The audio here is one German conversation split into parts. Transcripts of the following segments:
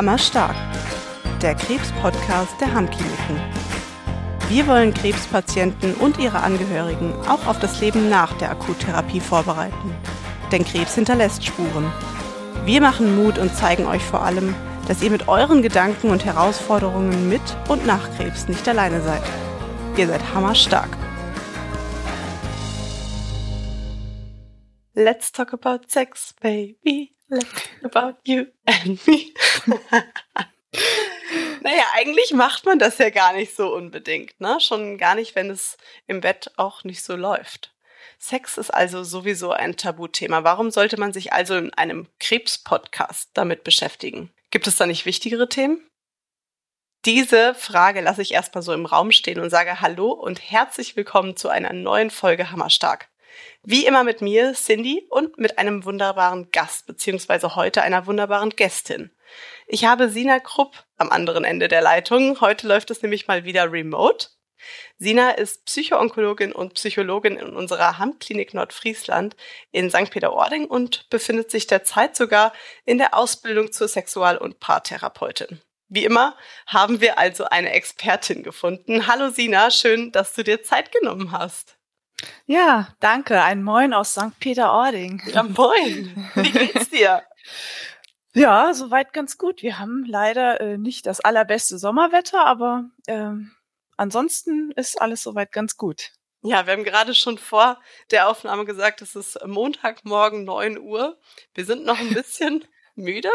Hammerstark, der Krebs-Podcast der Hammkliniken. Wir wollen Krebspatienten und ihre Angehörigen auch auf das Leben nach der Akuttherapie vorbereiten. Denn Krebs hinterlässt Spuren. Wir machen Mut und zeigen euch vor allem, dass ihr mit euren Gedanken und Herausforderungen mit und nach Krebs nicht alleine seid. Ihr seid hammerstark. Let's talk about sex, baby. About you and me. naja, eigentlich macht man das ja gar nicht so unbedingt, ne? Schon gar nicht, wenn es im Bett auch nicht so läuft. Sex ist also sowieso ein Tabuthema. Warum sollte man sich also in einem Krebs-Podcast damit beschäftigen? Gibt es da nicht wichtigere Themen? Diese Frage lasse ich erstmal so im Raum stehen und sage Hallo und herzlich willkommen zu einer neuen Folge Hammerstark. Wie immer mit mir, Cindy, und mit einem wunderbaren Gast, beziehungsweise heute einer wunderbaren Gästin. Ich habe Sina Krupp am anderen Ende der Leitung. Heute läuft es nämlich mal wieder remote. Sina ist Psychoonkologin und Psychologin in unserer Handklinik Nordfriesland in St. Peter-Ording und befindet sich derzeit sogar in der Ausbildung zur Sexual- und Paartherapeutin. Wie immer haben wir also eine Expertin gefunden. Hallo Sina, schön, dass du dir Zeit genommen hast. Ja, danke. Ein Moin aus St. Peter-Ording. Ja, moin. Wie geht's dir? ja, soweit ganz gut. Wir haben leider äh, nicht das allerbeste Sommerwetter, aber ähm, ansonsten ist alles soweit ganz gut. Ja, wir haben gerade schon vor der Aufnahme gesagt, es ist Montagmorgen 9 Uhr. Wir sind noch ein bisschen müde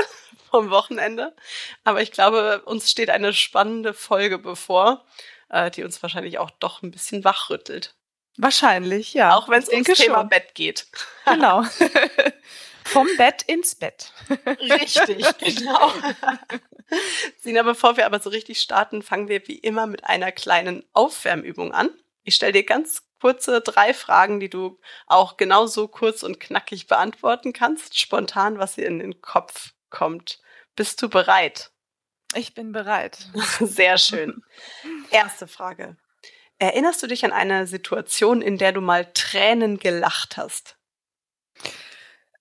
vom Wochenende, aber ich glaube, uns steht eine spannende Folge bevor, äh, die uns wahrscheinlich auch doch ein bisschen wachrüttelt. Wahrscheinlich, ja. Auch wenn es ums Thema schon. Bett geht. Genau. Vom Bett ins Bett. Richtig, genau. Sina, bevor wir aber so richtig starten, fangen wir wie immer mit einer kleinen Aufwärmübung an. Ich stelle dir ganz kurze drei Fragen, die du auch genauso kurz und knackig beantworten kannst, spontan, was dir in den Kopf kommt. Bist du bereit? Ich bin bereit. Sehr schön. Erste Frage. Erinnerst du dich an eine Situation, in der du mal Tränen gelacht hast?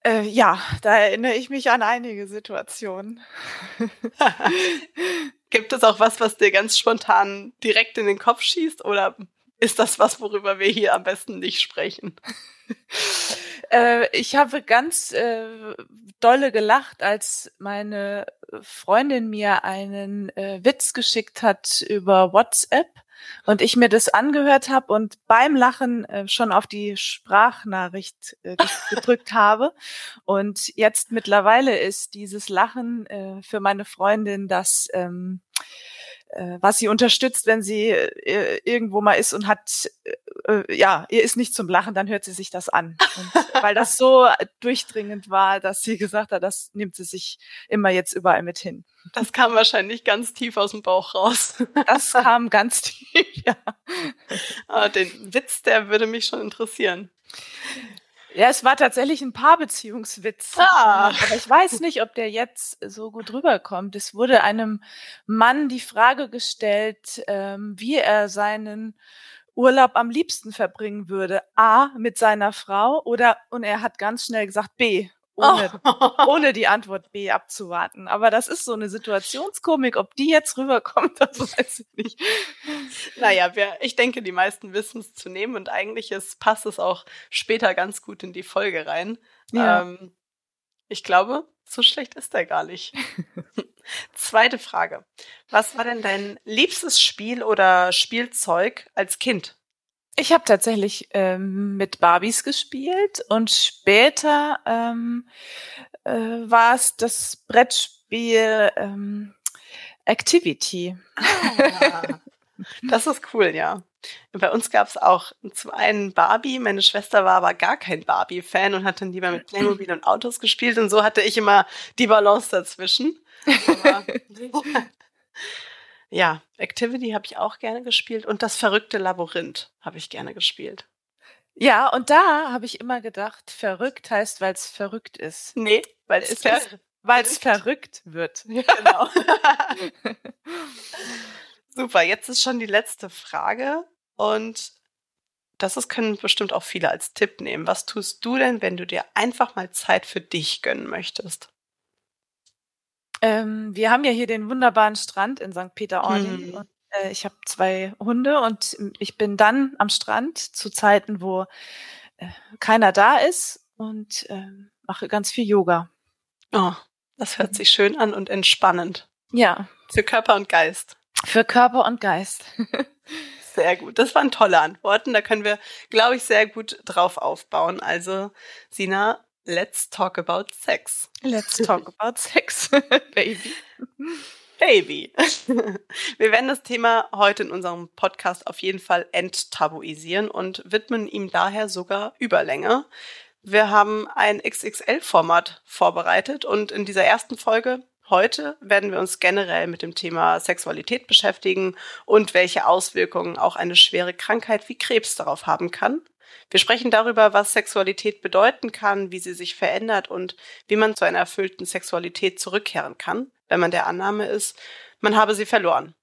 Äh, ja, da erinnere ich mich an einige Situationen. Gibt es auch was, was dir ganz spontan direkt in den Kopf schießt oder ist das was, worüber wir hier am besten nicht sprechen? äh, ich habe ganz äh, dolle gelacht, als meine Freundin mir einen äh, Witz geschickt hat über WhatsApp und ich mir das angehört habe und beim Lachen äh, schon auf die Sprachnachricht äh, gedrückt habe. Und jetzt mittlerweile ist dieses Lachen äh, für meine Freundin das ähm, äh, was sie unterstützt, wenn sie äh, irgendwo mal ist und hat, äh, äh, ja, ihr ist nicht zum Lachen, dann hört sie sich das an. Und, weil das so durchdringend war, dass sie gesagt hat, das nimmt sie sich immer jetzt überall mit hin. Das kam wahrscheinlich ganz tief aus dem Bauch raus. Das kam ganz tief, ja. Ah, den Witz, der würde mich schon interessieren. Ja, es war tatsächlich ein Paarbeziehungswitz. Ah. Aber ich weiß nicht, ob der jetzt so gut rüberkommt. Es wurde einem Mann die Frage gestellt, ähm, wie er seinen Urlaub am liebsten verbringen würde. A, mit seiner Frau oder, und er hat ganz schnell gesagt, B, ohne, oh. ohne die Antwort B abzuwarten. Aber das ist so eine Situationskomik. Ob die jetzt rüberkommt, das weiß ich nicht. Naja, wir, ich denke, die meisten wissen es zu nehmen und eigentlich ist, passt es auch später ganz gut in die Folge rein. Ja. Ähm, ich glaube, so schlecht ist er gar nicht. Zweite Frage. Was war denn dein liebstes Spiel oder Spielzeug als Kind? Ich habe tatsächlich ähm, mit Barbies gespielt und später ähm, äh, war es das Brettspiel ähm, Activity. Ah, das ist cool, ja. Bei uns gab es auch zum einen Barbie, meine Schwester war aber gar kein Barbie-Fan und hat dann lieber mit Playmobil und Autos gespielt und so hatte ich immer die Balance dazwischen. Ja, Activity habe ich auch gerne gespielt und das verrückte Labyrinth habe ich gerne gespielt. Ja, und da habe ich immer gedacht, verrückt heißt, weil es verrückt ist. Nee, weil es ver weil es verrückt wird. Genau. Super, jetzt ist schon die letzte Frage und das ist, können bestimmt auch viele als Tipp nehmen. Was tust du denn, wenn du dir einfach mal Zeit für dich gönnen möchtest? Ähm, wir haben ja hier den wunderbaren Strand in St. Peter-Ording mhm. äh, ich habe zwei Hunde und ich bin dann am Strand zu Zeiten, wo äh, keiner da ist und äh, mache ganz viel Yoga. Oh, das hört sich schön an und entspannend. Ja. Für Körper und Geist. Für Körper und Geist. Sehr gut. Das waren tolle Antworten. Da können wir, glaube ich, sehr gut drauf aufbauen. Also, Sina, let's talk about sex. Let's talk about sex, baby. Baby. Wir werden das Thema heute in unserem Podcast auf jeden Fall enttabuisieren und widmen ihm daher sogar Überlänge. Wir haben ein XXL-Format vorbereitet und in dieser ersten Folge heute werden wir uns generell mit dem Thema Sexualität beschäftigen und welche Auswirkungen auch eine schwere Krankheit wie Krebs darauf haben kann. Wir sprechen darüber, was Sexualität bedeuten kann, wie sie sich verändert und wie man zu einer erfüllten Sexualität zurückkehren kann wenn man der Annahme ist, man habe sie verloren.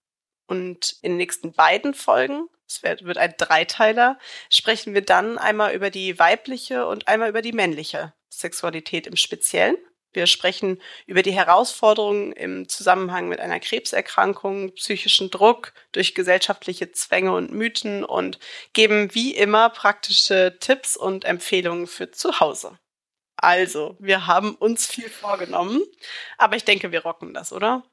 Und in den nächsten beiden Folgen, es wird ein Dreiteiler, sprechen wir dann einmal über die weibliche und einmal über die männliche Sexualität im Speziellen. Wir sprechen über die Herausforderungen im Zusammenhang mit einer Krebserkrankung, psychischen Druck durch gesellschaftliche Zwänge und Mythen und geben wie immer praktische Tipps und Empfehlungen für zu Hause. Also, wir haben uns viel vorgenommen, aber ich denke, wir rocken das, oder?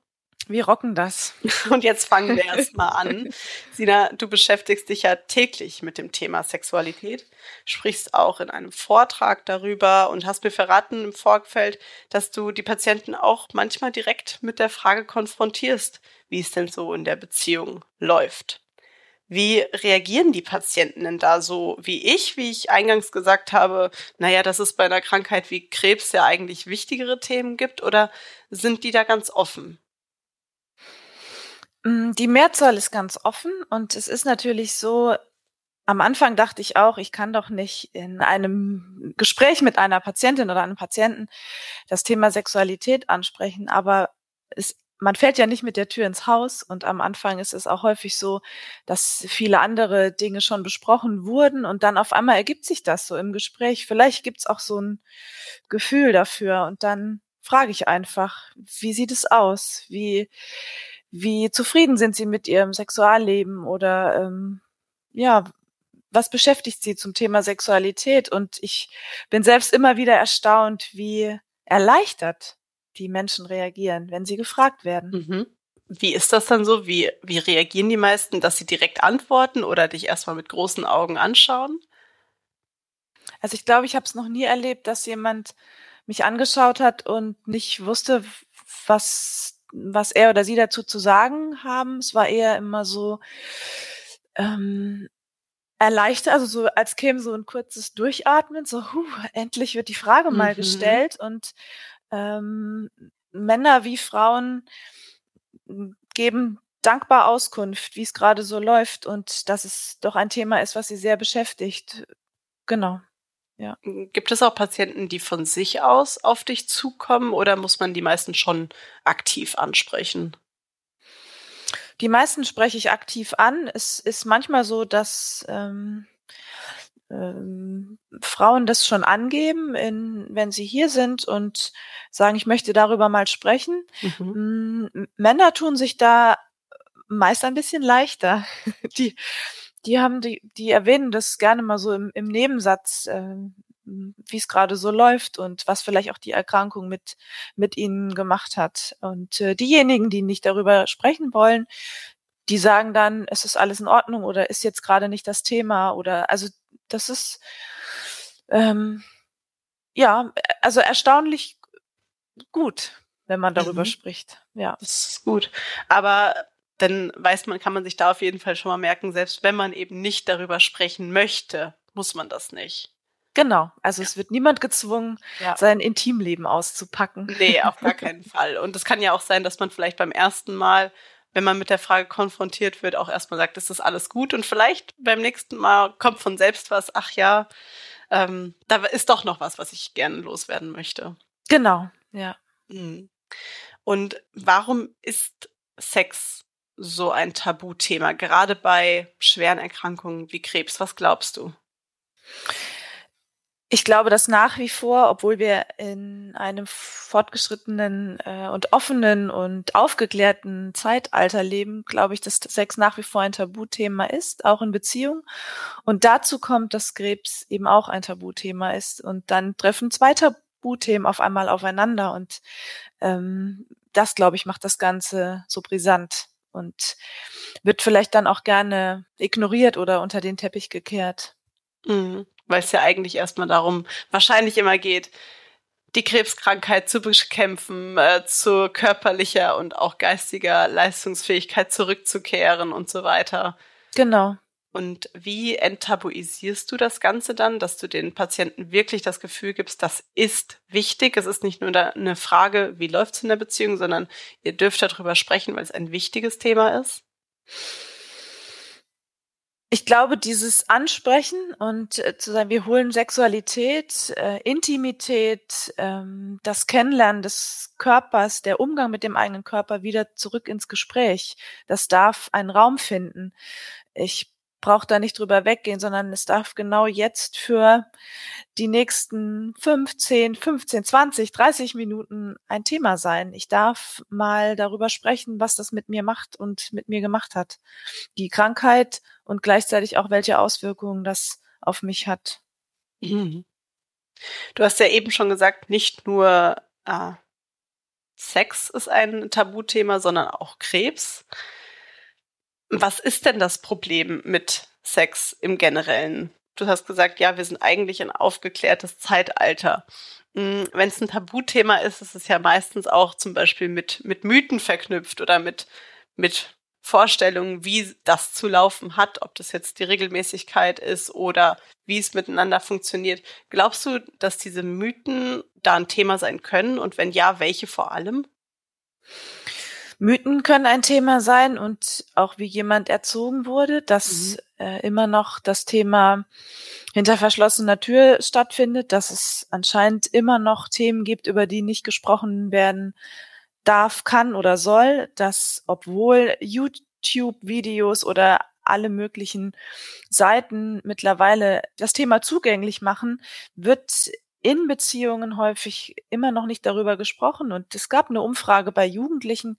Wir rocken das. Und jetzt fangen wir erstmal an. Sina, du beschäftigst dich ja täglich mit dem Thema Sexualität, sprichst auch in einem Vortrag darüber und hast mir verraten im Vorfeld, dass du die Patienten auch manchmal direkt mit der Frage konfrontierst, wie es denn so in der Beziehung läuft. Wie reagieren die Patienten denn da so wie ich, wie ich eingangs gesagt habe, naja, dass es bei einer Krankheit wie Krebs ja eigentlich wichtigere Themen gibt oder sind die da ganz offen? Mm, die Mehrzahl ist ganz offen und es ist natürlich so, am Anfang dachte ich auch, ich kann doch nicht in einem Gespräch mit einer Patientin oder einem Patienten das Thema Sexualität ansprechen, aber es man fällt ja nicht mit der Tür ins Haus und am Anfang ist es auch häufig so, dass viele andere Dinge schon besprochen wurden und dann auf einmal ergibt sich das so im Gespräch. Vielleicht gibt's auch so ein Gefühl dafür und dann frage ich einfach, wie sieht es aus? Wie, wie zufrieden sind Sie mit Ihrem Sexualleben oder ähm, ja, was beschäftigt Sie zum Thema Sexualität? Und ich bin selbst immer wieder erstaunt, wie erleichtert die Menschen reagieren, wenn sie gefragt werden. Mhm. Wie ist das dann so? Wie, wie reagieren die meisten, dass sie direkt antworten oder dich erstmal mit großen Augen anschauen? Also ich glaube, ich habe es noch nie erlebt, dass jemand mich angeschaut hat und nicht wusste, was, was er oder sie dazu zu sagen haben. Es war eher immer so ähm, erleichtert, also so als käme so ein kurzes Durchatmen, so huh, endlich wird die Frage mal mhm. gestellt und ähm, Männer wie Frauen geben dankbar Auskunft, wie es gerade so läuft und dass es doch ein Thema ist, was sie sehr beschäftigt. Genau. Ja. Gibt es auch Patienten, die von sich aus auf dich zukommen oder muss man die meisten schon aktiv ansprechen? Die meisten spreche ich aktiv an. Es ist manchmal so, dass ähm, ähm, Frauen das schon angeben, in, wenn sie hier sind und sagen, ich möchte darüber mal sprechen. Mhm. Mm, Männer tun sich da meist ein bisschen leichter. die, die haben die, die erwähnen das gerne mal so im, im Nebensatz, äh, wie es gerade so läuft und was vielleicht auch die Erkrankung mit mit ihnen gemacht hat. Und äh, diejenigen, die nicht darüber sprechen wollen, die sagen dann, es ist alles in Ordnung oder ist jetzt gerade nicht das Thema oder also das ist ähm, ja also erstaunlich gut, wenn man darüber mhm. spricht. Ja, das ist gut. Aber dann weiß man, kann man sich da auf jeden Fall schon mal merken, selbst wenn man eben nicht darüber sprechen möchte, muss man das nicht. Genau, also ja. es wird niemand gezwungen, ja. sein Intimleben auszupacken. Nee, auf gar keinen Fall. Und es kann ja auch sein, dass man vielleicht beim ersten Mal wenn man mit der Frage konfrontiert wird, auch erstmal sagt, ist das alles gut? Und vielleicht beim nächsten Mal kommt von selbst was, ach ja, ähm, da ist doch noch was, was ich gerne loswerden möchte. Genau, ja. Hm. Und warum ist Sex so ein Tabuthema, gerade bei schweren Erkrankungen wie Krebs? Was glaubst du? Ich glaube, dass nach wie vor, obwohl wir in einem fortgeschrittenen äh, und offenen und aufgeklärten Zeitalter leben, glaube ich, dass Sex nach wie vor ein Tabuthema ist, auch in Beziehungen. Und dazu kommt, dass Krebs eben auch ein Tabuthema ist. Und dann treffen zwei Tabuthemen auf einmal aufeinander. Und ähm, das, glaube ich, macht das Ganze so brisant und wird vielleicht dann auch gerne ignoriert oder unter den Teppich gekehrt. Mhm weil es ja eigentlich erstmal darum wahrscheinlich immer geht, die Krebskrankheit zu bekämpfen, äh, zu körperlicher und auch geistiger Leistungsfähigkeit zurückzukehren und so weiter. Genau. Und wie enttabuisierst du das Ganze dann, dass du den Patienten wirklich das Gefühl gibst, das ist wichtig. Es ist nicht nur eine Frage, wie läuft es in der Beziehung, sondern ihr dürft darüber sprechen, weil es ein wichtiges Thema ist? Ich glaube, dieses Ansprechen und äh, zu sagen, wir holen Sexualität, äh, Intimität, ähm, das Kennenlernen des Körpers, der Umgang mit dem eigenen Körper wieder zurück ins Gespräch. Das darf einen Raum finden. Ich braucht da nicht drüber weggehen, sondern es darf genau jetzt für die nächsten 15, 15, 20, 30 Minuten ein Thema sein. Ich darf mal darüber sprechen, was das mit mir macht und mit mir gemacht hat. Die Krankheit und gleichzeitig auch welche Auswirkungen das auf mich hat. Mhm. Du hast ja eben schon gesagt, nicht nur äh, Sex ist ein Tabuthema, sondern auch Krebs. Was ist denn das Problem mit Sex im Generellen? Du hast gesagt, ja, wir sind eigentlich ein aufgeklärtes Zeitalter. Hm, Wenn es ein Tabuthema ist, ist es ja meistens auch zum Beispiel mit, mit Mythen verknüpft oder mit, mit Vorstellungen, wie das zu laufen hat, ob das jetzt die Regelmäßigkeit ist oder wie es miteinander funktioniert. Glaubst du, dass diese Mythen da ein Thema sein können und wenn ja, welche vor allem? Mythen können ein Thema sein und auch wie jemand erzogen wurde, dass mhm. äh, immer noch das Thema hinter verschlossener Tür stattfindet, dass es anscheinend immer noch Themen gibt, über die nicht gesprochen werden darf, kann oder soll, dass obwohl YouTube-Videos oder alle möglichen Seiten mittlerweile das Thema zugänglich machen, wird in Beziehungen häufig immer noch nicht darüber gesprochen. Und es gab eine Umfrage bei Jugendlichen,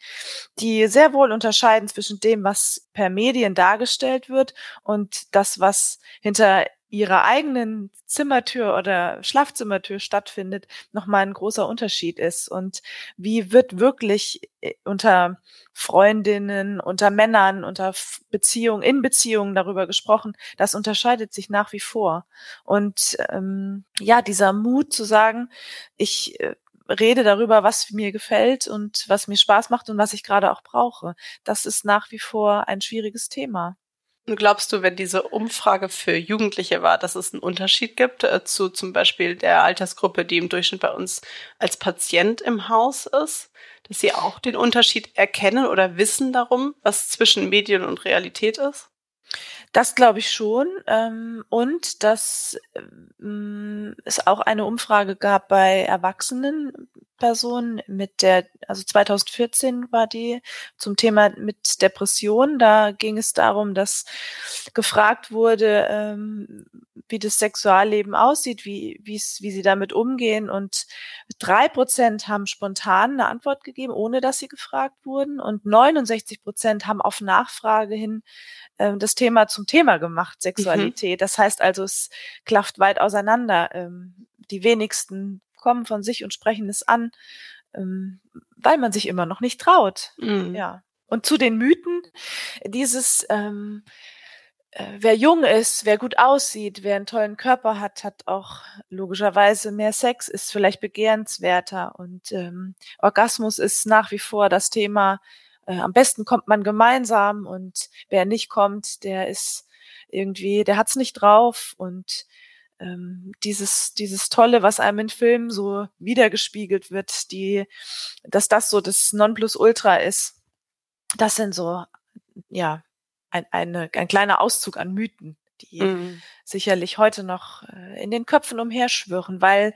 die sehr wohl unterscheiden zwischen dem, was per Medien dargestellt wird und das, was hinter ihrer eigenen Zimmertür oder Schlafzimmertür stattfindet, nochmal ein großer Unterschied ist. Und wie wird wirklich äh, unter Freundinnen, unter Männern, unter Beziehungen, in Beziehungen darüber gesprochen, das unterscheidet sich nach wie vor. Und ähm, ja, dieser Mut zu sagen, ich äh, rede darüber, was mir gefällt und was mir Spaß macht und was ich gerade auch brauche, das ist nach wie vor ein schwieriges Thema. Glaubst du, wenn diese Umfrage für Jugendliche war, dass es einen Unterschied gibt äh, zu zum Beispiel der Altersgruppe, die im Durchschnitt bei uns als Patient im Haus ist, dass sie auch den Unterschied erkennen oder wissen darum, was zwischen Medien und Realität ist? Das glaube ich schon. Ähm, und dass ähm, es auch eine Umfrage gab bei erwachsenen Personen mit der, also 2014 war die zum Thema mit Depression. Da ging es darum, dass gefragt wurde, ähm, wie das Sexualleben aussieht, wie, wie sie damit umgehen. Und drei Prozent haben spontan eine Antwort gegeben, ohne dass sie gefragt wurden. Und 69 Prozent haben auf Nachfrage hin äh, das Thema zum Thema gemacht, mhm. Sexualität. Mhm. Das heißt also, es klafft weit auseinander. Ähm, die wenigsten kommen von sich und sprechen es an, ähm, weil man sich immer noch nicht traut. Mhm. Ja. Und zu den Mythen, dieses, ähm, äh, wer jung ist, wer gut aussieht, wer einen tollen Körper hat, hat auch logischerweise mehr Sex, ist vielleicht begehrenswerter und ähm, Orgasmus ist nach wie vor das Thema. Äh, am besten kommt man gemeinsam und wer nicht kommt, der ist irgendwie, der hat's nicht drauf und ähm, dieses, dieses Tolle, was einem in Filmen so wiedergespiegelt wird, die, dass das so das Nonplusultra ist. Das sind so, ja, ein, eine, ein kleiner Auszug an Mythen, die mhm. sicherlich heute noch äh, in den Köpfen umherschwirren, weil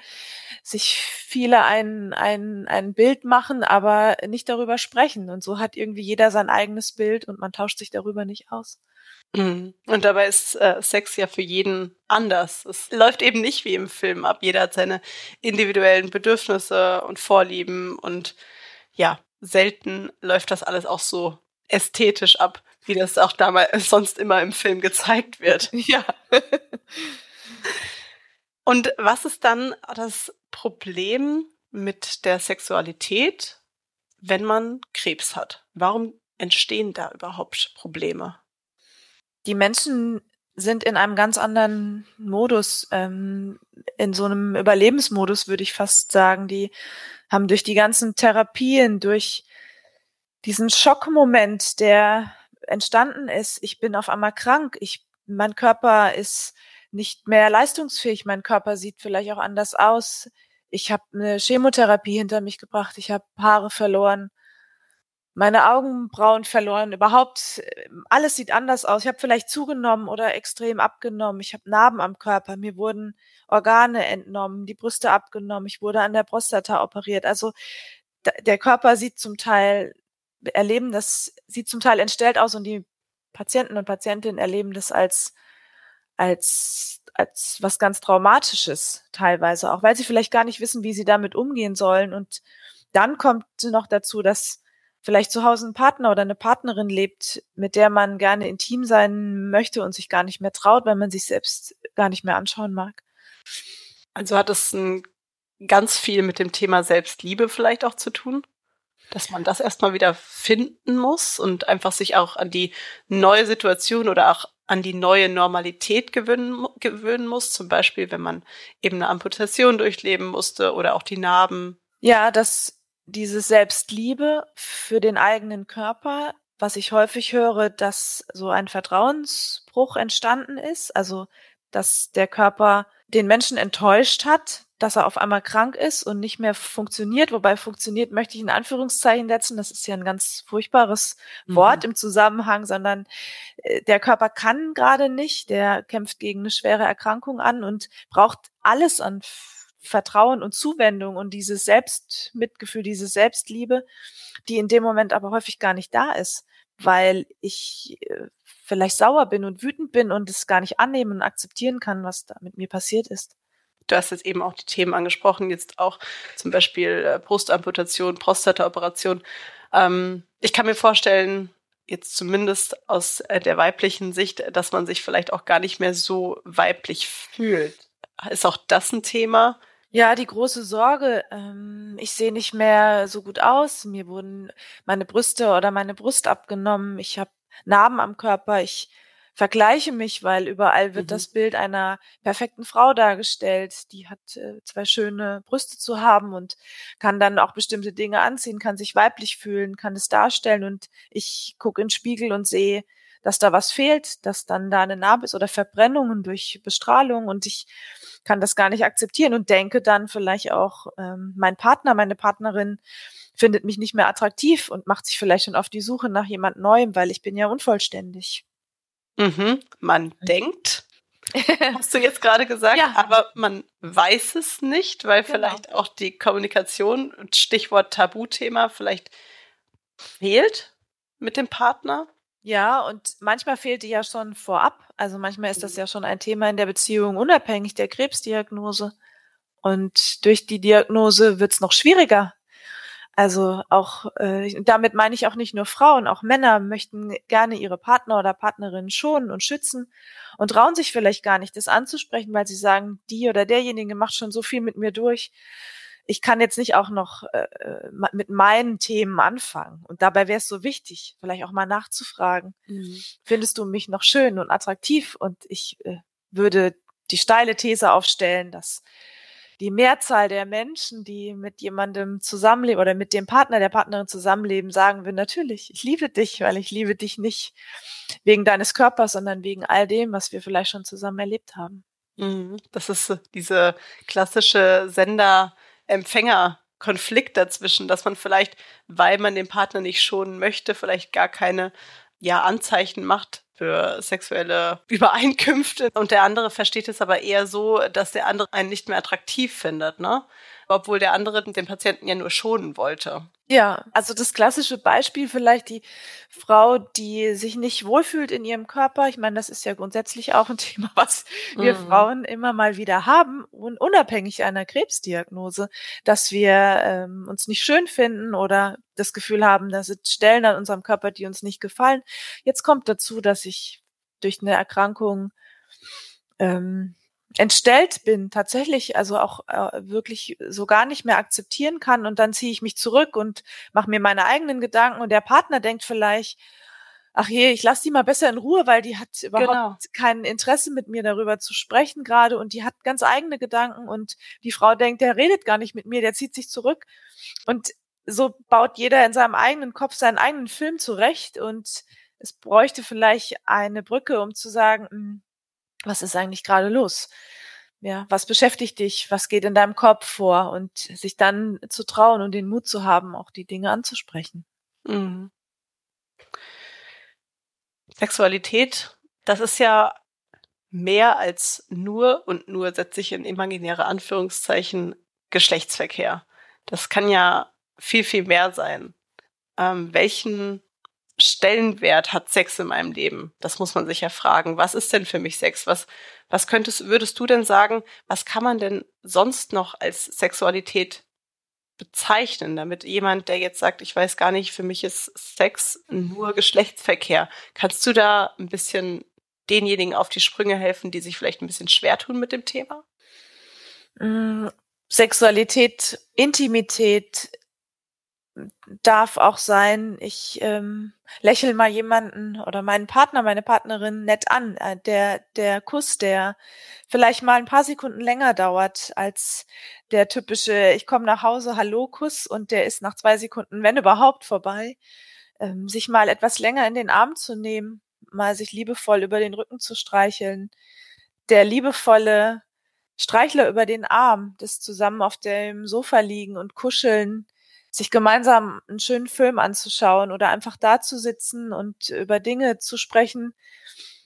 sich viele ein, ein, ein Bild machen, aber nicht darüber sprechen. Und so hat irgendwie jeder sein eigenes Bild und man tauscht sich darüber nicht aus. Mhm. Und dabei ist äh, Sex ja für jeden anders. Es läuft eben nicht wie im Film ab. Jeder hat seine individuellen Bedürfnisse und Vorlieben und ja, selten läuft das alles auch so ästhetisch ab, wie das auch damals sonst immer im Film gezeigt wird. Ja. und was ist dann das Problem mit der Sexualität, wenn man Krebs hat? Warum entstehen da überhaupt Probleme? Die Menschen sind in einem ganz anderen Modus, ähm, in so einem Überlebensmodus, würde ich fast sagen. Die haben durch die ganzen Therapien, durch diesen Schockmoment, der entstanden ist, ich bin auf einmal krank, ich, mein Körper ist nicht mehr leistungsfähig, mein Körper sieht vielleicht auch anders aus. Ich habe eine Chemotherapie hinter mich gebracht, ich habe Haare verloren, meine Augenbrauen verloren, überhaupt alles sieht anders aus. Ich habe vielleicht zugenommen oder extrem abgenommen. Ich habe Narben am Körper, mir wurden Organe entnommen, die Brüste abgenommen, ich wurde an der Prostata operiert. Also der Körper sieht zum Teil erleben das sieht zum Teil entstellt aus und die Patienten und Patientinnen erleben das als als als was ganz traumatisches teilweise auch, weil sie vielleicht gar nicht wissen, wie sie damit umgehen sollen und dann kommt noch dazu, dass vielleicht zu Hause ein Partner oder eine Partnerin lebt, mit der man gerne intim sein möchte und sich gar nicht mehr traut, weil man sich selbst gar nicht mehr anschauen mag. Also hat es ein, ganz viel mit dem Thema Selbstliebe vielleicht auch zu tun? Dass man das erstmal wieder finden muss und einfach sich auch an die neue Situation oder auch an die neue Normalität gewöhnen, gewöhnen muss. Zum Beispiel, wenn man eben eine Amputation durchleben musste oder auch die Narben. Ja, das diese Selbstliebe für den eigenen Körper, was ich häufig höre, dass so ein Vertrauensbruch entstanden ist, also dass der Körper den Menschen enttäuscht hat, dass er auf einmal krank ist und nicht mehr funktioniert, wobei funktioniert möchte ich in Anführungszeichen setzen, das ist ja ein ganz furchtbares Wort mhm. im Zusammenhang, sondern äh, der Körper kann gerade nicht, der kämpft gegen eine schwere Erkrankung an und braucht alles an Vertrauen und Zuwendung und dieses Selbstmitgefühl, diese Selbstliebe, die in dem Moment aber häufig gar nicht da ist, weil ich äh, vielleicht sauer bin und wütend bin und es gar nicht annehmen und akzeptieren kann, was da mit mir passiert ist. Du hast jetzt eben auch die Themen angesprochen, jetzt auch zum Beispiel äh, Brustamputation, Prostataoperation. Ähm, ich kann mir vorstellen, jetzt zumindest aus äh, der weiblichen Sicht, dass man sich vielleicht auch gar nicht mehr so weiblich fühlt. Ist auch das ein Thema? Ja, die große Sorge, ähm, ich sehe nicht mehr so gut aus. Mir wurden meine Brüste oder meine Brust abgenommen. Ich habe Narben am Körper. Ich vergleiche mich, weil überall wird mhm. das Bild einer perfekten Frau dargestellt. Die hat äh, zwei schöne Brüste zu haben und kann dann auch bestimmte Dinge anziehen, kann sich weiblich fühlen, kann es darstellen. Und ich gucke in den Spiegel und sehe, dass da was fehlt, dass dann da eine Narbe ist oder Verbrennungen durch Bestrahlung und ich kann das gar nicht akzeptieren und denke dann vielleicht auch, ähm, mein Partner, meine Partnerin findet mich nicht mehr attraktiv und macht sich vielleicht schon auf die Suche nach jemand Neuem, weil ich bin ja unvollständig. Mhm. Man denkt, hast du jetzt gerade gesagt, ja. aber man weiß es nicht, weil genau. vielleicht auch die Kommunikation, Stichwort Tabuthema, vielleicht fehlt mit dem Partner. Ja, und manchmal fehlt die ja schon vorab. Also manchmal ist das mhm. ja schon ein Thema in der Beziehung unabhängig der Krebsdiagnose. Und durch die Diagnose wird's noch schwieriger. Also auch äh, damit meine ich auch nicht nur Frauen, auch Männer möchten gerne ihre Partner oder Partnerin schonen und schützen und trauen sich vielleicht gar nicht, das anzusprechen, weil sie sagen, die oder derjenige macht schon so viel mit mir durch ich kann jetzt nicht auch noch äh, äh mit meinen Themen anfangen. Und dabei wäre es so wichtig, vielleicht auch mal nachzufragen, mhm. findest du mich noch schön und attraktiv? Und ich äh, würde die steile These aufstellen, dass die Mehrzahl der Menschen, die mit jemandem zusammenleben oder mit dem Partner, der Partnerin zusammenleben, sagen wir natürlich, ich liebe dich, weil ich liebe dich nicht wegen deines Körpers, sondern wegen all dem, was wir vielleicht schon zusammen erlebt haben. Mhm. Das ist diese klassische Sender- Empfängerkonflikt dazwischen, dass man vielleicht, weil man den Partner nicht schonen möchte, vielleicht gar keine ja, Anzeichen macht für sexuelle Übereinkünfte. Und der andere versteht es aber eher so, dass der andere einen nicht mehr attraktiv findet, ne? Obwohl der andere den Patienten ja nur schonen wollte. Ja, also das klassische Beispiel vielleicht die Frau, die sich nicht wohlfühlt in ihrem Körper. Ich meine, das ist ja grundsätzlich auch ein Thema, was wir mhm. Frauen immer mal wieder haben, unabhängig einer Krebsdiagnose, dass wir ähm, uns nicht schön finden oder das Gefühl haben, da sind Stellen an unserem Körper, die uns nicht gefallen. Jetzt kommt dazu, dass ich durch eine Erkrankung ähm, entstellt bin, tatsächlich, also auch äh, wirklich so gar nicht mehr akzeptieren kann und dann ziehe ich mich zurück und mache mir meine eigenen Gedanken und der Partner denkt vielleicht, ach je, ich lasse die mal besser in Ruhe, weil die hat überhaupt genau. kein Interesse mit mir darüber zu sprechen gerade und die hat ganz eigene Gedanken und die Frau denkt, der redet gar nicht mit mir, der zieht sich zurück und so baut jeder in seinem eigenen Kopf seinen eigenen Film zurecht und es bräuchte vielleicht eine Brücke, um zu sagen, hm, was ist eigentlich gerade los? Ja, was beschäftigt dich? Was geht in deinem Kopf vor? Und sich dann zu trauen und den Mut zu haben, auch die Dinge anzusprechen. Mhm. Sexualität, das ist ja mehr als nur und nur setze ich in imaginäre Anführungszeichen Geschlechtsverkehr. Das kann ja viel, viel mehr sein. Ähm, welchen Stellenwert hat Sex in meinem Leben? Das muss man sich ja fragen. Was ist denn für mich Sex? Was, was könntest, würdest du denn sagen, was kann man denn sonst noch als Sexualität bezeichnen, damit jemand, der jetzt sagt, ich weiß gar nicht, für mich ist Sex nur Geschlechtsverkehr. Kannst du da ein bisschen denjenigen auf die Sprünge helfen, die sich vielleicht ein bisschen schwer tun mit dem Thema? Mm, Sexualität, Intimität darf auch sein, ich ähm, lächel mal jemanden oder meinen Partner, meine Partnerin nett an. Äh, der, der Kuss, der vielleicht mal ein paar Sekunden länger dauert als der typische, ich komme nach Hause, Hallo-Kuss und der ist nach zwei Sekunden, wenn überhaupt, vorbei. Ähm, sich mal etwas länger in den Arm zu nehmen, mal sich liebevoll über den Rücken zu streicheln. Der liebevolle Streichler über den Arm, das zusammen auf dem Sofa liegen und kuscheln, sich gemeinsam einen schönen Film anzuschauen oder einfach da zu sitzen und über Dinge zu sprechen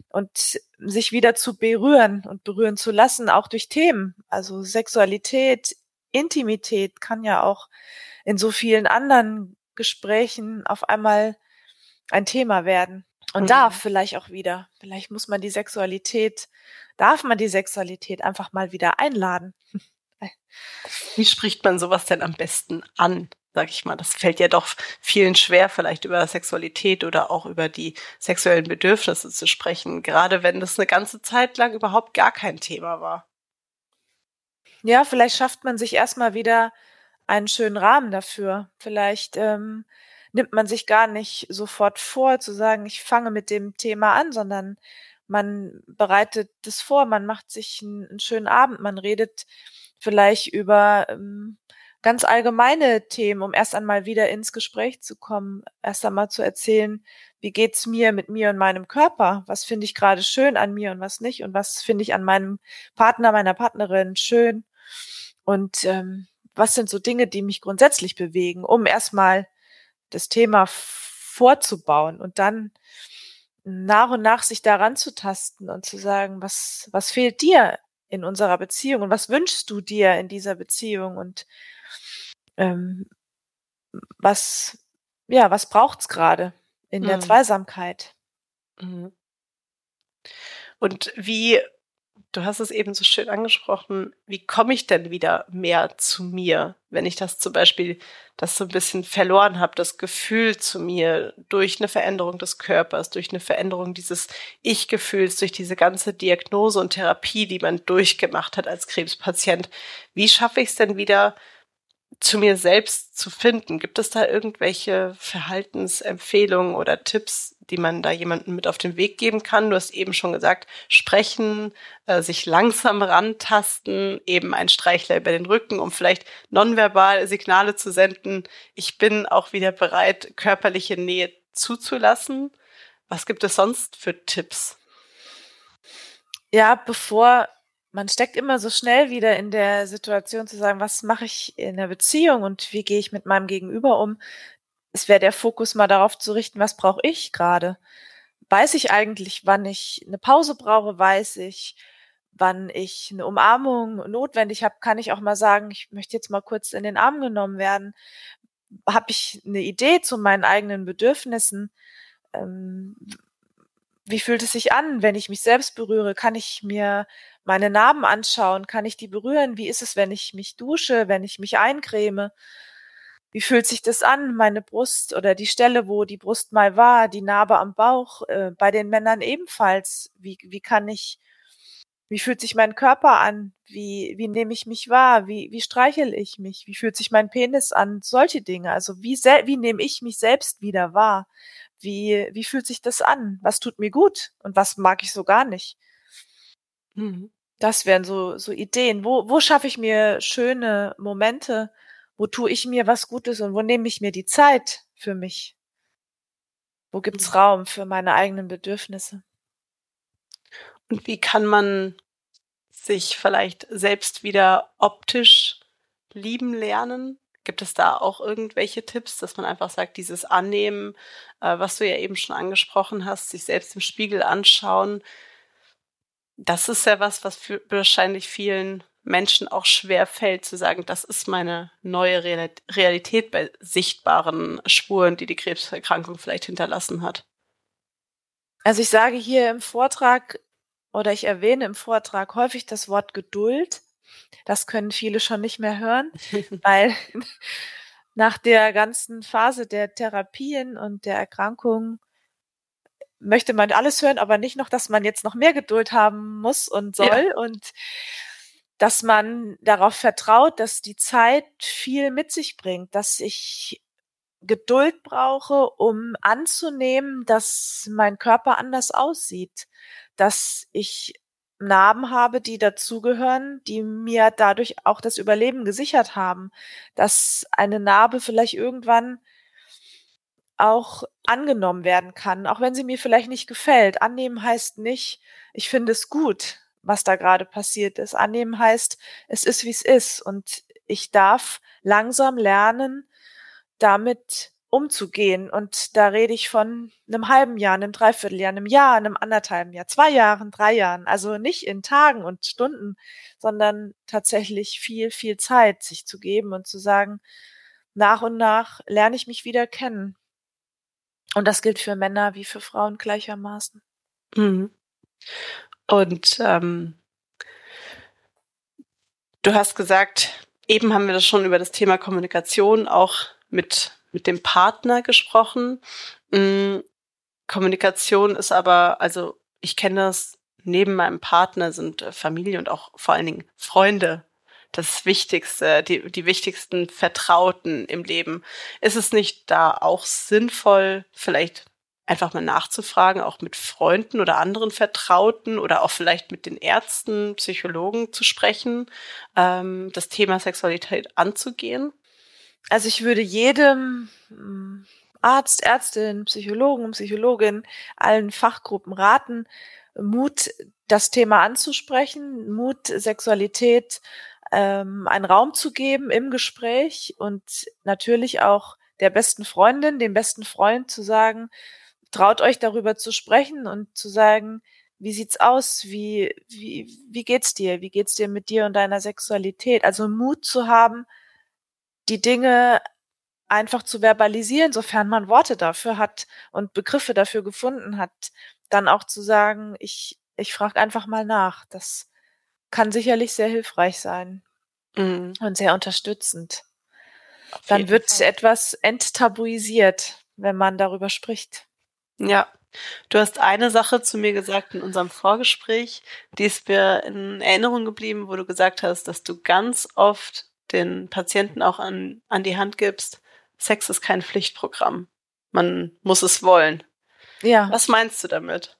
und sich wieder zu berühren und berühren zu lassen, auch durch Themen. Also Sexualität, Intimität kann ja auch in so vielen anderen Gesprächen auf einmal ein Thema werden. Und mhm. darf vielleicht auch wieder. Vielleicht muss man die Sexualität, darf man die Sexualität einfach mal wieder einladen. Wie spricht man sowas denn am besten an? Sag ich mal. Das fällt ja doch vielen schwer, vielleicht über Sexualität oder auch über die sexuellen Bedürfnisse zu sprechen, gerade wenn das eine ganze Zeit lang überhaupt gar kein Thema war. Ja, vielleicht schafft man sich erstmal wieder einen schönen Rahmen dafür. Vielleicht ähm, nimmt man sich gar nicht sofort vor, zu sagen, ich fange mit dem Thema an, sondern man bereitet das vor, man macht sich einen, einen schönen Abend, man redet vielleicht über ähm, ganz allgemeine Themen, um erst einmal wieder ins Gespräch zu kommen, erst einmal zu erzählen, wie geht's mir mit mir und meinem Körper? Was finde ich gerade schön an mir und was nicht? Und was finde ich an meinem Partner, meiner Partnerin schön? Und ähm, was sind so Dinge, die mich grundsätzlich bewegen, um erstmal das Thema vorzubauen und dann nach und nach sich daran zu tasten und zu sagen, was, was fehlt dir in unserer Beziehung und was wünschst du dir in dieser Beziehung und ähm, was, ja, was braucht's gerade in der mhm. Zweisamkeit? Mhm. Und wie, du hast es eben so schön angesprochen, wie komme ich denn wieder mehr zu mir, wenn ich das zum Beispiel, das so ein bisschen verloren habe, das Gefühl zu mir durch eine Veränderung des Körpers, durch eine Veränderung dieses Ich-Gefühls, durch diese ganze Diagnose und Therapie, die man durchgemacht hat als Krebspatient. Wie schaffe ich es denn wieder, zu mir selbst zu finden. Gibt es da irgendwelche Verhaltensempfehlungen oder Tipps, die man da jemandem mit auf den Weg geben kann? Du hast eben schon gesagt, sprechen, äh, sich langsam rantasten, eben ein Streichler über den Rücken, um vielleicht nonverbal Signale zu senden. Ich bin auch wieder bereit, körperliche Nähe zuzulassen. Was gibt es sonst für Tipps? Ja, bevor man steckt immer so schnell wieder in der Situation zu sagen, was mache ich in der Beziehung und wie gehe ich mit meinem Gegenüber um. Es wäre der Fokus mal darauf zu richten, was brauche ich gerade. Weiß ich eigentlich, wann ich eine Pause brauche? Weiß ich, wann ich eine Umarmung notwendig habe? Kann ich auch mal sagen, ich möchte jetzt mal kurz in den Arm genommen werden? habe ich eine Idee zu meinen eigenen Bedürfnissen? Ähm, wie fühlt es sich an, wenn ich mich selbst berühre? Kann ich mir meine Narben anschauen? Kann ich die berühren? Wie ist es, wenn ich mich dusche, wenn ich mich eincreme? Wie fühlt sich das an, meine Brust oder die Stelle, wo die Brust mal war, die Narbe am Bauch, äh, bei den Männern ebenfalls? Wie, wie kann ich, wie fühlt sich mein Körper an? Wie, wie nehme ich mich wahr? Wie, wie streichel ich mich? Wie fühlt sich mein Penis an? Solche Dinge. Also wie, wie nehme ich mich selbst wieder wahr? Wie, wie fühlt sich das an? Was tut mir gut und was mag ich so gar nicht? Mhm. Das wären so, so Ideen. Wo, wo schaffe ich mir schöne Momente? Wo tue ich mir was Gutes und wo nehme ich mir die Zeit für mich? Wo gibt's mhm. Raum für meine eigenen Bedürfnisse? Und wie kann man sich vielleicht selbst wieder optisch lieben lernen? Gibt es da auch irgendwelche Tipps, dass man einfach sagt, dieses Annehmen, äh, was du ja eben schon angesprochen hast, sich selbst im Spiegel anschauen, das ist ja was, was für, wahrscheinlich vielen Menschen auch schwer fällt, zu sagen, das ist meine neue Realität bei sichtbaren Spuren, die die Krebserkrankung vielleicht hinterlassen hat. Also ich sage hier im Vortrag oder ich erwähne im Vortrag häufig das Wort Geduld. Das können viele schon nicht mehr hören, weil nach der ganzen Phase der Therapien und der Erkrankung möchte man alles hören, aber nicht noch, dass man jetzt noch mehr Geduld haben muss und soll ja. und dass man darauf vertraut, dass die Zeit viel mit sich bringt, dass ich Geduld brauche, um anzunehmen, dass mein Körper anders aussieht, dass ich Narben habe, die dazugehören, die mir dadurch auch das Überleben gesichert haben, dass eine Narbe vielleicht irgendwann auch angenommen werden kann, auch wenn sie mir vielleicht nicht gefällt. Annehmen heißt nicht, ich finde es gut, was da gerade passiert ist. Annehmen heißt, es ist, wie es ist und ich darf langsam lernen, damit umzugehen. Und da rede ich von einem halben Jahr, einem Dreivierteljahr, einem Jahr, einem anderthalben Jahr, zwei Jahren, drei Jahren. Also nicht in Tagen und Stunden, sondern tatsächlich viel, viel Zeit sich zu geben und zu sagen, nach und nach lerne ich mich wieder kennen. Und das gilt für Männer wie für Frauen gleichermaßen. Mhm. Und ähm, du hast gesagt, eben haben wir das schon über das Thema Kommunikation auch mit mit dem Partner gesprochen. Mm, Kommunikation ist aber, also ich kenne das, neben meinem Partner sind äh, Familie und auch vor allen Dingen Freunde das Wichtigste, die, die wichtigsten Vertrauten im Leben. Ist es nicht da auch sinnvoll, vielleicht einfach mal nachzufragen, auch mit Freunden oder anderen Vertrauten oder auch vielleicht mit den Ärzten, Psychologen zu sprechen, ähm, das Thema Sexualität anzugehen? Also ich würde jedem hm, Arzt, Ärztin, Psychologen, Psychologin, allen Fachgruppen raten, Mut, das Thema anzusprechen, Mut, Sexualität ähm, einen Raum zu geben im Gespräch und natürlich auch der besten Freundin, dem besten Freund zu sagen, traut euch darüber zu sprechen und zu sagen, wie sieht's aus? Wie, wie, wie geht's dir? Wie geht's dir mit dir und deiner Sexualität? Also Mut zu haben, die Dinge einfach zu verbalisieren, sofern man Worte dafür hat und Begriffe dafür gefunden hat, dann auch zu sagen, ich, ich frage einfach mal nach. Das kann sicherlich sehr hilfreich sein mhm. und sehr unterstützend. Dann wird Fall. etwas enttabuisiert, wenn man darüber spricht. Ja, Du hast eine Sache zu mir gesagt in unserem Vorgespräch, die ist mir in Erinnerung geblieben, wo du gesagt hast, dass du ganz oft den Patienten auch an, an die Hand gibst, Sex ist kein Pflichtprogramm. Man muss es wollen. Ja. Was meinst du damit?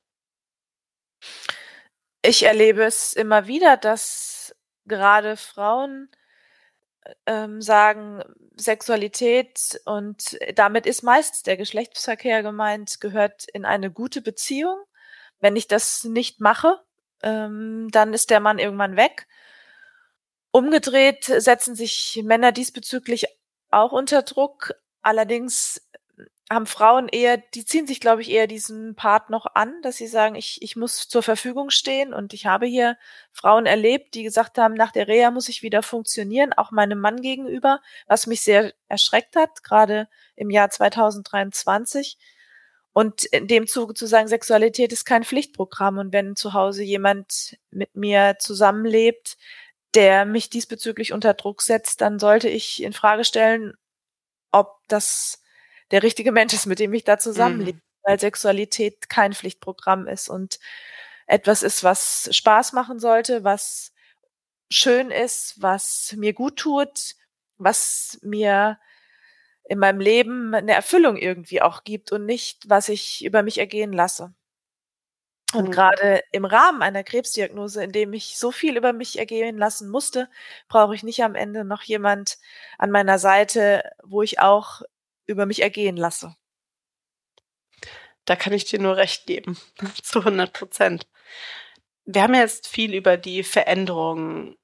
Ich erlebe es immer wieder, dass gerade Frauen ähm, sagen, Sexualität und damit ist meist der Geschlechtsverkehr gemeint, gehört in eine gute Beziehung. Wenn ich das nicht mache, ähm, dann ist der Mann irgendwann weg. Umgedreht setzen sich Männer diesbezüglich auch unter Druck. Allerdings haben Frauen eher, die ziehen sich, glaube ich, eher diesen Part noch an, dass sie sagen, ich, ich muss zur Verfügung stehen und ich habe hier Frauen erlebt, die gesagt haben, nach der Reha muss ich wieder funktionieren, auch meinem Mann gegenüber, was mich sehr erschreckt hat, gerade im Jahr 2023. Und in dem Zuge zu sagen, Sexualität ist kein Pflichtprogramm und wenn zu Hause jemand mit mir zusammenlebt, der mich diesbezüglich unter Druck setzt, dann sollte ich in Frage stellen, ob das der richtige Mensch ist, mit dem ich da zusammenlebe, mhm. weil Sexualität kein Pflichtprogramm ist und etwas ist, was Spaß machen sollte, was schön ist, was mir gut tut, was mir in meinem Leben eine Erfüllung irgendwie auch gibt und nicht, was ich über mich ergehen lasse. Und mhm. gerade im Rahmen einer Krebsdiagnose, in dem ich so viel über mich ergehen lassen musste, brauche ich nicht am Ende noch jemand an meiner Seite, wo ich auch über mich ergehen lasse. Da kann ich dir nur recht geben, zu 100 Prozent. Wir haben jetzt viel über die Veränderungen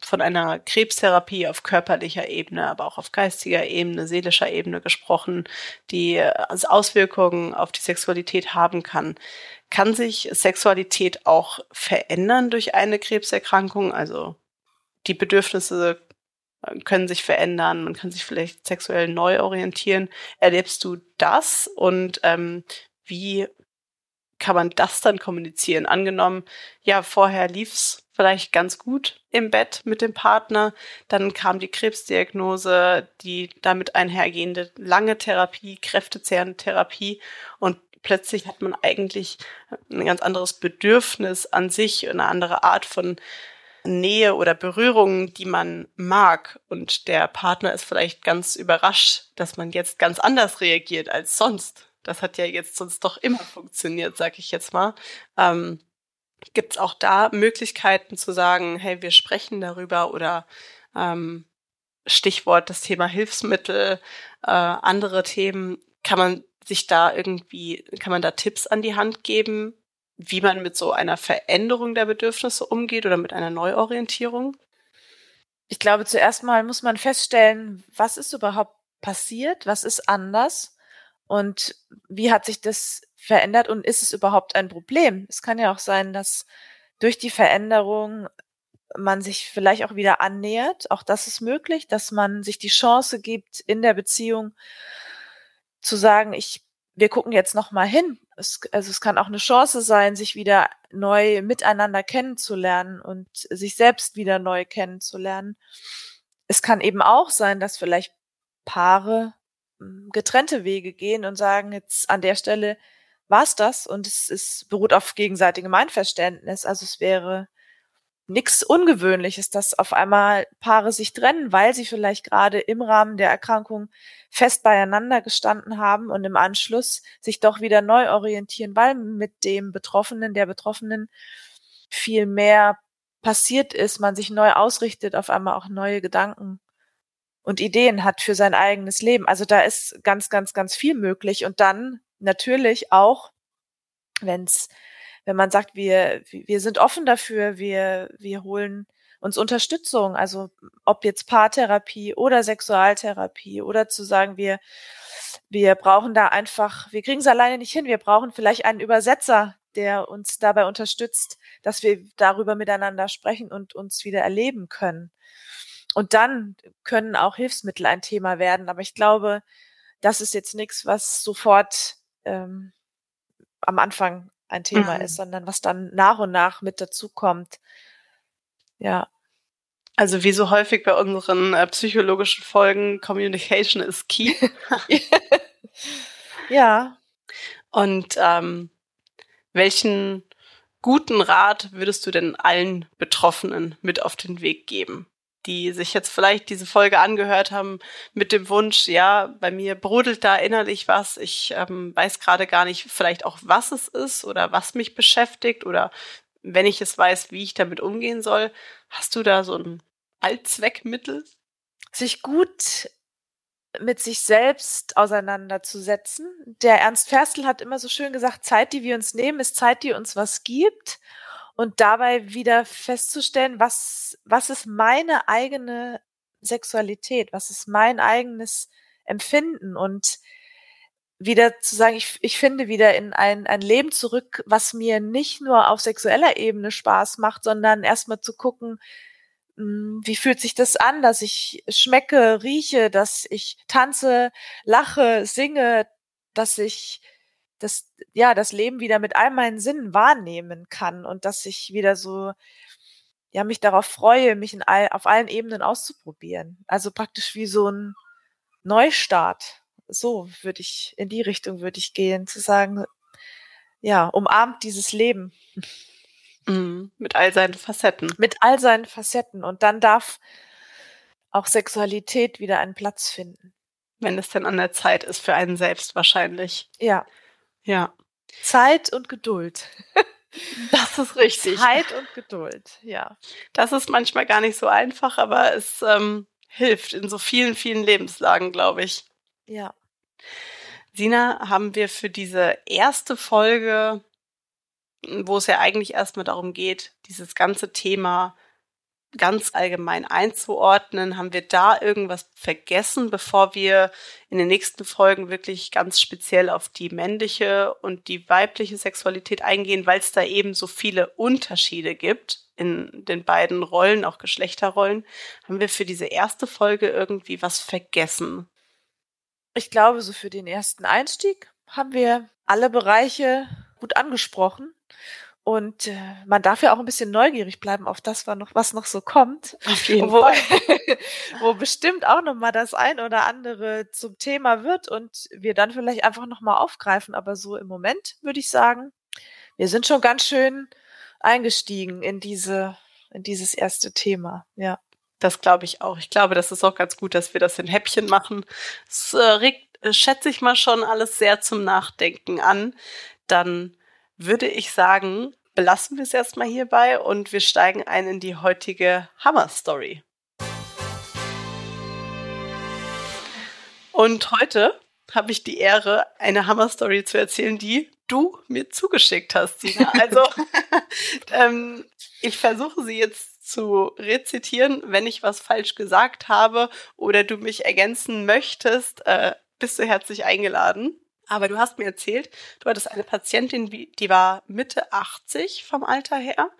von einer Krebstherapie auf körperlicher Ebene, aber auch auf geistiger Ebene, seelischer Ebene gesprochen, die Auswirkungen auf die Sexualität haben kann. Kann sich Sexualität auch verändern durch eine Krebserkrankung? Also die Bedürfnisse können sich verändern, man kann sich vielleicht sexuell neu orientieren. Erlebst du das und ähm, wie kann man das dann kommunizieren? Angenommen, ja, vorher lief's vielleicht ganz gut im Bett mit dem Partner, dann kam die Krebsdiagnose, die damit einhergehende lange Therapie, kräftezehrende Therapie und plötzlich hat man eigentlich ein ganz anderes Bedürfnis an sich, eine andere Art von Nähe oder Berührungen, die man mag. Und der Partner ist vielleicht ganz überrascht, dass man jetzt ganz anders reagiert als sonst. Das hat ja jetzt sonst doch immer funktioniert, sag ich jetzt mal. Ähm, Gibt es auch da Möglichkeiten zu sagen, hey, wir sprechen darüber oder ähm, Stichwort das Thema Hilfsmittel, äh, andere Themen, kann man sich da irgendwie, kann man da Tipps an die Hand geben, wie man mit so einer Veränderung der Bedürfnisse umgeht oder mit einer Neuorientierung? Ich glaube, zuerst mal muss man feststellen, was ist überhaupt passiert, was ist anders und wie hat sich das verändert und ist es überhaupt ein Problem? Es kann ja auch sein, dass durch die Veränderung man sich vielleicht auch wieder annähert. Auch das ist möglich, dass man sich die Chance gibt, in der Beziehung zu sagen, ich wir gucken jetzt noch mal hin. Es, also es kann auch eine Chance sein, sich wieder neu miteinander kennenzulernen und sich selbst wieder neu kennenzulernen. Es kann eben auch sein, dass vielleicht Paare hm, getrennte Wege gehen und sagen, jetzt an der Stelle war's das und es, es beruht auf gegenseitigem Einverständnis. Also es wäre nichts Ungewöhnliches, dass auf einmal Paare sich trennen, weil sie vielleicht gerade im Rahmen der Erkrankung fest beieinander gestanden haben und im Anschluss sich doch wieder neu orientieren, weil mit dem Betroffenen, der Betroffenen viel mehr passiert ist, man sich neu ausrichtet, auf einmal auch neue Gedanken und Ideen hat für sein eigenes Leben. Also da ist ganz, ganz, ganz viel möglich. Und dann natürlich auch, wenn es wenn man sagt, wir, wir sind offen dafür, wir, wir holen uns Unterstützung, also ob jetzt Paartherapie oder Sexualtherapie oder zu sagen, wir, wir brauchen da einfach, wir kriegen es alleine nicht hin, wir brauchen vielleicht einen Übersetzer, der uns dabei unterstützt, dass wir darüber miteinander sprechen und uns wieder erleben können. Und dann können auch Hilfsmittel ein Thema werden. Aber ich glaube, das ist jetzt nichts, was sofort ähm, am Anfang ein Thema mhm. ist, sondern was dann nach und nach mit dazukommt. Ja. Also wie so häufig bei unseren äh, psychologischen Folgen, Communication is key. ja. Und ähm, welchen guten Rat würdest du denn allen Betroffenen mit auf den Weg geben? Die sich jetzt vielleicht diese Folge angehört haben mit dem Wunsch, ja, bei mir brodelt da innerlich was, ich ähm, weiß gerade gar nicht vielleicht auch, was es ist oder was mich beschäftigt oder wenn ich es weiß, wie ich damit umgehen soll. Hast du da so ein Allzweckmittel? Sich gut mit sich selbst auseinanderzusetzen. Der Ernst Ferstl hat immer so schön gesagt, Zeit, die wir uns nehmen, ist Zeit, die uns was gibt und dabei wieder festzustellen, was, was ist meine eigene Sexualität, was ist mein eigenes Empfinden? Und wieder zu sagen, ich, ich finde wieder in ein, ein Leben zurück, was mir nicht nur auf sexueller Ebene Spaß macht, sondern erstmal zu gucken, hm, wie fühlt sich das an, dass ich schmecke, rieche, dass ich tanze, lache, singe, dass ich das, ja, das Leben wieder mit all meinen Sinnen wahrnehmen kann und dass ich wieder so, ja, mich darauf freue, mich in all, auf allen Ebenen auszuprobieren. Also praktisch wie so ein Neustart. So würde ich, in die Richtung würde ich gehen, zu sagen, ja, umarmt dieses Leben. Mhm, mit all seinen Facetten. Mit all seinen Facetten. Und dann darf auch Sexualität wieder einen Platz finden. Wenn es denn an der Zeit ist für einen selbst wahrscheinlich. Ja. Ja. Zeit und Geduld. Das ist richtig. Zeit und Geduld, ja. Das ist manchmal gar nicht so einfach, aber es ähm, hilft in so vielen, vielen Lebenslagen, glaube ich. Ja. Sina, haben wir für diese erste Folge, wo es ja eigentlich erstmal darum geht, dieses ganze Thema ganz allgemein einzuordnen? Haben wir da irgendwas vergessen, bevor wir in den nächsten Folgen wirklich ganz speziell auf die männliche und die weibliche Sexualität eingehen, weil es da eben so viele Unterschiede gibt in den beiden Rollen, auch Geschlechterrollen? Haben wir für diese erste Folge irgendwie was vergessen? Ich glaube, so für den ersten Einstieg haben wir alle Bereiche gut angesprochen. Und äh, man darf ja auch ein bisschen neugierig bleiben auf das, was noch, was noch so kommt. Auf jeden wo, Fall. wo bestimmt auch noch mal das ein oder andere zum Thema wird und wir dann vielleicht einfach noch mal aufgreifen. Aber so im Moment würde ich sagen, wir sind schon ganz schön eingestiegen in diese, in dieses erste Thema. Ja. Das glaube ich auch. Ich glaube, das ist auch ganz gut, dass wir das in Häppchen machen. Es äh, regt, äh, schätze ich mal schon alles sehr zum Nachdenken an. Dann würde ich sagen, belassen wir es erstmal hierbei und wir steigen ein in die heutige Hammer-Story. Und heute habe ich die Ehre, eine Hammer-Story zu erzählen, die du mir zugeschickt hast, Sina. Also ähm, ich versuche sie jetzt zu rezitieren. Wenn ich was falsch gesagt habe oder du mich ergänzen möchtest, äh, bist du herzlich eingeladen. Aber du hast mir erzählt, du hattest eine Patientin, die war Mitte 80 vom Alter her,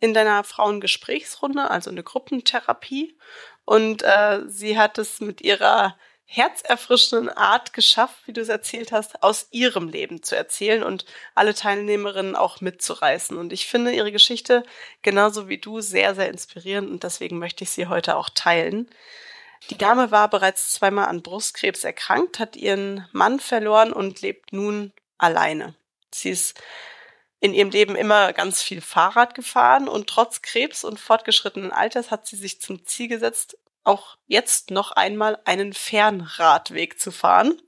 in deiner Frauengesprächsrunde, also eine Gruppentherapie. Und äh, sie hat es mit ihrer herzerfrischenden Art geschafft, wie du es erzählt hast, aus ihrem Leben zu erzählen und alle Teilnehmerinnen auch mitzureißen. Und ich finde ihre Geschichte genauso wie du sehr, sehr inspirierend und deswegen möchte ich sie heute auch teilen. Die Dame war bereits zweimal an Brustkrebs erkrankt, hat ihren Mann verloren und lebt nun alleine. Sie ist in ihrem Leben immer ganz viel Fahrrad gefahren und trotz Krebs und fortgeschrittenen Alters hat sie sich zum Ziel gesetzt, auch jetzt noch einmal einen Fernradweg zu fahren.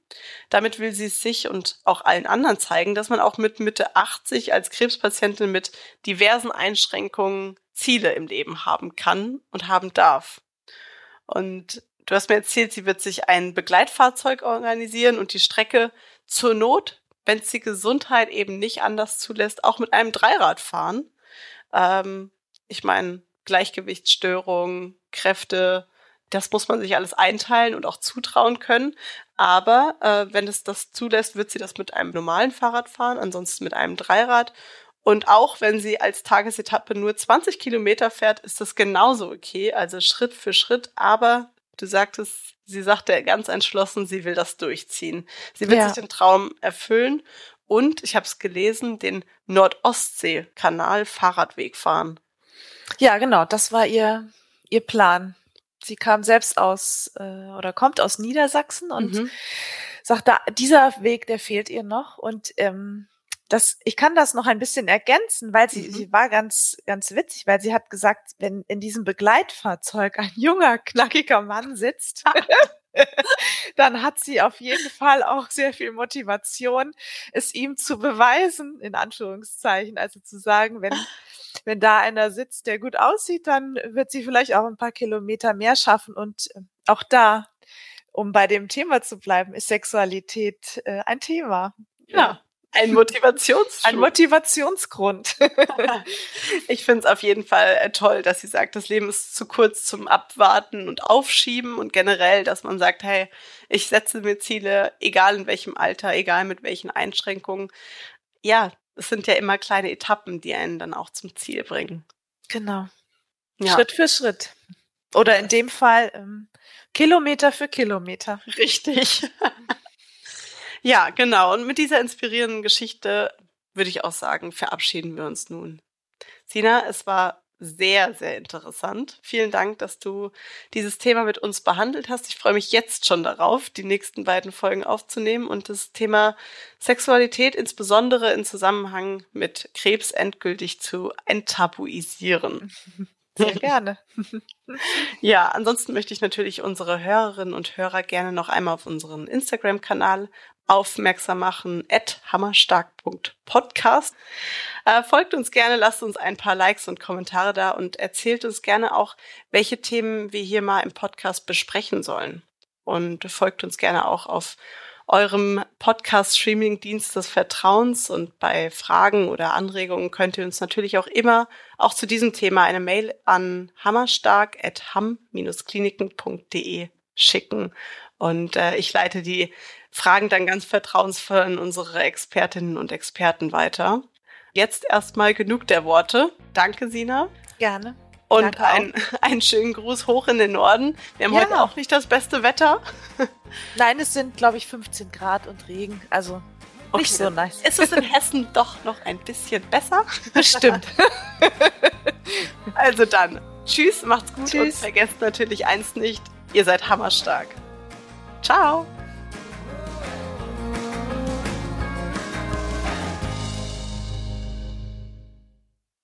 Damit will sie sich und auch allen anderen zeigen, dass man auch mit Mitte 80 als Krebspatientin mit diversen Einschränkungen Ziele im Leben haben kann und haben darf. Und du hast mir erzählt, sie wird sich ein Begleitfahrzeug organisieren und die Strecke zur Not, wenn es die Gesundheit eben nicht anders zulässt, auch mit einem Dreirad fahren. Ähm, ich meine, Gleichgewichtsstörungen, Kräfte, das muss man sich alles einteilen und auch zutrauen können. Aber äh, wenn es das zulässt, wird sie das mit einem normalen Fahrrad fahren, ansonsten mit einem Dreirad. Und auch wenn sie als Tagesetappe nur 20 Kilometer fährt, ist das genauso okay, also Schritt für Schritt. Aber du sagtest, sie sagte ganz entschlossen, sie will das durchziehen. Sie will ja. sich den Traum erfüllen und, ich habe es gelesen, den Nordostsee-Kanal Fahrradweg fahren. Ja, genau, das war ihr, ihr Plan. Sie kam selbst aus äh, oder kommt aus Niedersachsen und mhm. sagt, da, dieser Weg, der fehlt ihr noch. Und ähm, das, ich kann das noch ein bisschen ergänzen, weil sie, mhm. sie war ganz, ganz witzig, weil sie hat gesagt, wenn in diesem Begleitfahrzeug ein junger, knackiger Mann sitzt, dann hat sie auf jeden Fall auch sehr viel Motivation, es ihm zu beweisen, in Anführungszeichen. Also zu sagen, wenn, wenn da einer sitzt, der gut aussieht, dann wird sie vielleicht auch ein paar Kilometer mehr schaffen. Und äh, auch da, um bei dem Thema zu bleiben, ist Sexualität äh, ein Thema. Ja, Ein Motivations Ein Motivationsgrund. ich finde es auf jeden Fall äh, toll, dass sie sagt, das Leben ist zu kurz zum Abwarten und Aufschieben und generell, dass man sagt, hey, ich setze mir Ziele, egal in welchem Alter, egal mit welchen Einschränkungen. Ja, es sind ja immer kleine Etappen, die einen dann auch zum Ziel bringen. Genau. Ja. Schritt für Schritt. Oder in dem Fall ähm, Kilometer für Kilometer. Richtig. ja, genau. Und mit dieser inspirierenden Geschichte würde ich auch sagen, verabschieden wir uns nun. Sina, es war sehr, sehr interessant. Vielen Dank, dass du dieses Thema mit uns behandelt hast. Ich freue mich jetzt schon darauf, die nächsten beiden Folgen aufzunehmen und das Thema Sexualität insbesondere in Zusammenhang mit Krebs endgültig zu enttabuisieren. Sehr gerne. ja, ansonsten möchte ich natürlich unsere Hörerinnen und Hörer gerne noch einmal auf unseren Instagram-Kanal aufmerksam machen, at hammerstark.podcast. Äh, folgt uns gerne, lasst uns ein paar Likes und Kommentare da und erzählt uns gerne auch, welche Themen wir hier mal im Podcast besprechen sollen. Und folgt uns gerne auch auf eurem Podcast-Streaming-Dienst des Vertrauens und bei Fragen oder Anregungen könnt ihr uns natürlich auch immer auch zu diesem Thema eine Mail an hammerstark.ham-kliniken.de schicken. Und äh, ich leite die Fragen dann ganz vertrauensvoll an unsere Expertinnen und Experten weiter. Jetzt erstmal genug der Worte. Danke, Sina. Gerne. Und ein, einen schönen Gruß hoch in den Norden. Wir haben ja. heute auch nicht das beste Wetter. Nein, es sind, glaube ich, 15 Grad und Regen. Also okay, nicht so nice. Ist es in Hessen doch noch ein bisschen besser? Bestimmt. also dann, tschüss, macht's gut tschüss. und vergesst natürlich eins nicht, ihr seid hammerstark. Ciao.